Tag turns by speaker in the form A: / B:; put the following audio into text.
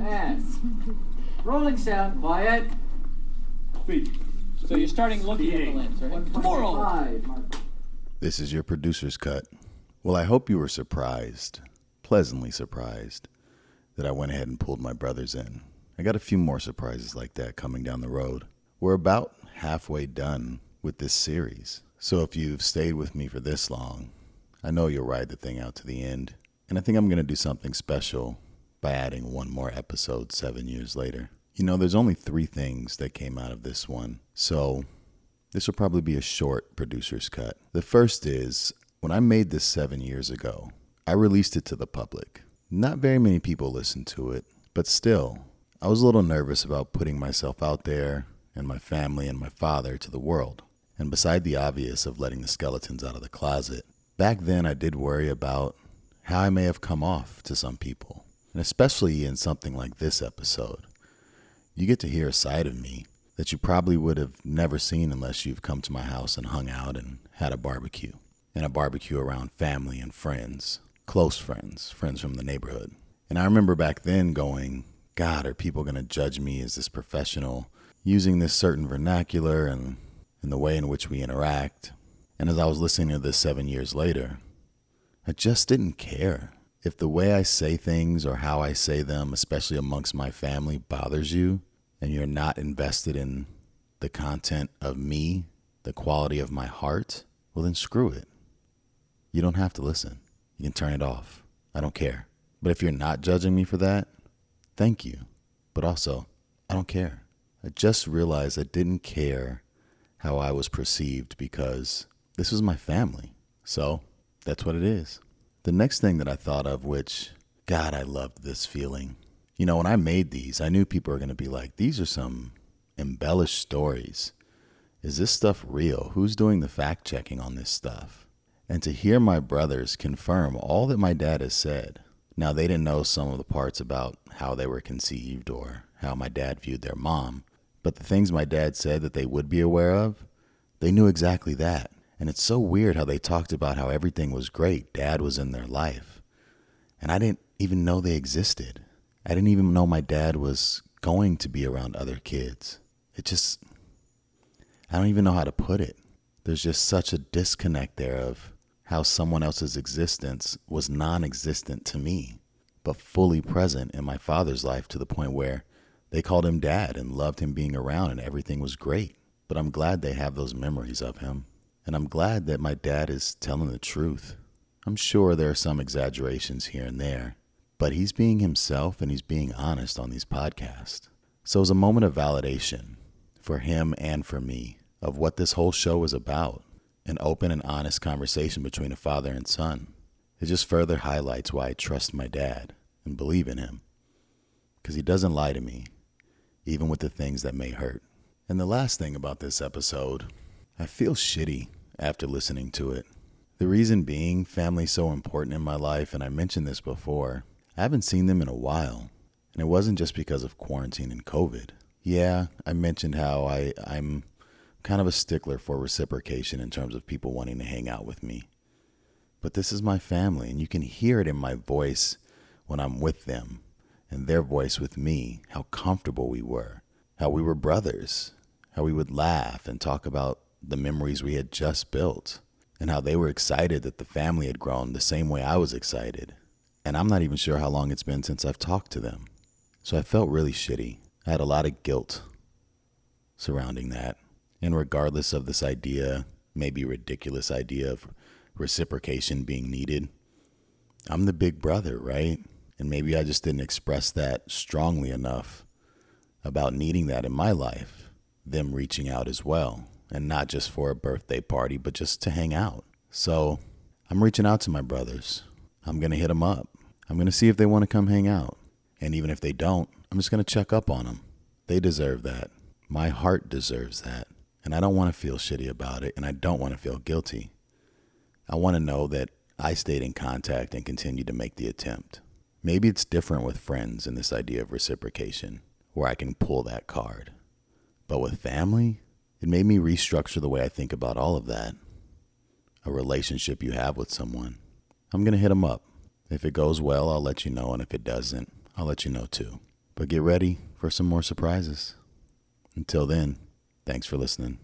A: And rolling sound, quiet.
B: Speed.
C: So you're starting looking at the lens, right? Tomorrow.
D: This is your producer's cut. Well, I hope you were surprised, pleasantly surprised, that I went ahead and pulled my brothers in. I got a few more surprises like that coming down the road. We're about halfway done with this series. So if you've stayed with me for this long, I know you'll ride the thing out to the end. And I think I'm going to do something special by adding one more episode seven years later. You know, there's only three things that came out of this one. So this will probably be a short producer's cut. The first is when I made this seven years ago, I released it to the public. Not very many people listened to it, but still, I was a little nervous about putting myself out there and my family and my father to the world. And beside the obvious of letting the skeletons out of the closet, back then I did worry about how I may have come off to some people. And especially in something like this episode, you get to hear a side of me that you probably would have never seen unless you've come to my house and hung out and had a barbecue. And a barbecue around family and friends, close friends, friends from the neighborhood. And I remember back then going, God, are people going to judge me as this professional using this certain vernacular and, and the way in which we interact? And as I was listening to this seven years later, I just didn't care. If the way I say things or how I say them, especially amongst my family, bothers you, and you're not invested in the content of me, the quality of my heart, well, then screw it. You don't have to listen. You can turn it off. I don't care. But if you're not judging me for that, thank you. But also, I don't care. I just realized I didn't care how I was perceived because this was my family. So that's what it is. The next thing that I thought of, which, God, I loved this feeling. You know, when I made these, I knew people were going to be like, these are some embellished stories. Is this stuff real? Who's doing the fact checking on this stuff? And to hear my brothers confirm all that my dad has said. Now, they didn't know some of the parts about how they were conceived or how my dad viewed their mom, but the things my dad said that they would be aware of, they knew exactly that. And it's so weird how they talked about how everything was great. Dad was in their life. And I didn't even know they existed. I didn't even know my dad was going to be around other kids. It just, I don't even know how to put it. There's just such a disconnect there of how someone else's existence was non existent to me, but fully present in my father's life to the point where they called him dad and loved him being around and everything was great. But I'm glad they have those memories of him. And I'm glad that my dad is telling the truth. I'm sure there are some exaggerations here and there, but he's being himself and he's being honest on these podcasts. So it's a moment of validation for him and for me of what this whole show is about an open and honest conversation between a father and son. It just further highlights why I trust my dad and believe in him. Because he doesn't lie to me, even with the things that may hurt. And the last thing about this episode, I feel shitty after listening to it. The reason being, family's so important in my life, and I mentioned this before. I haven't seen them in a while, and it wasn't just because of quarantine and COVID. Yeah, I mentioned how I, I'm kind of a stickler for reciprocation in terms of people wanting to hang out with me. But this is my family, and you can hear it in my voice when I'm with them, and their voice with me, how comfortable we were, how we were brothers, how we would laugh and talk about the memories we had just built, and how they were excited that the family had grown the same way I was excited. And I'm not even sure how long it's been since I've talked to them. So I felt really shitty. I had a lot of guilt surrounding that. And regardless of this idea, maybe ridiculous idea of reciprocation being needed, I'm the big brother, right? And maybe I just didn't express that strongly enough about needing that in my life, them reaching out as well and not just for a birthday party, but just to hang out. So I'm reaching out to my brothers. I'm going to hit them up. I'm going to see if they want to come hang out. And even if they don't, I'm just going to check up on them. They deserve that. My heart deserves that. And I don't want to feel shitty about it, and I don't want to feel guilty. I want to know that I stayed in contact and continued to make the attempt. Maybe it's different with friends and this idea of reciprocation, where I can pull that card. But with family, it made me restructure the way I think about all of that. A relationship you have with someone. I'm going to hit them up. If it goes well, I'll let you know, and if it doesn't, I'll let you know too. But get ready for some more surprises. Until then, thanks for listening.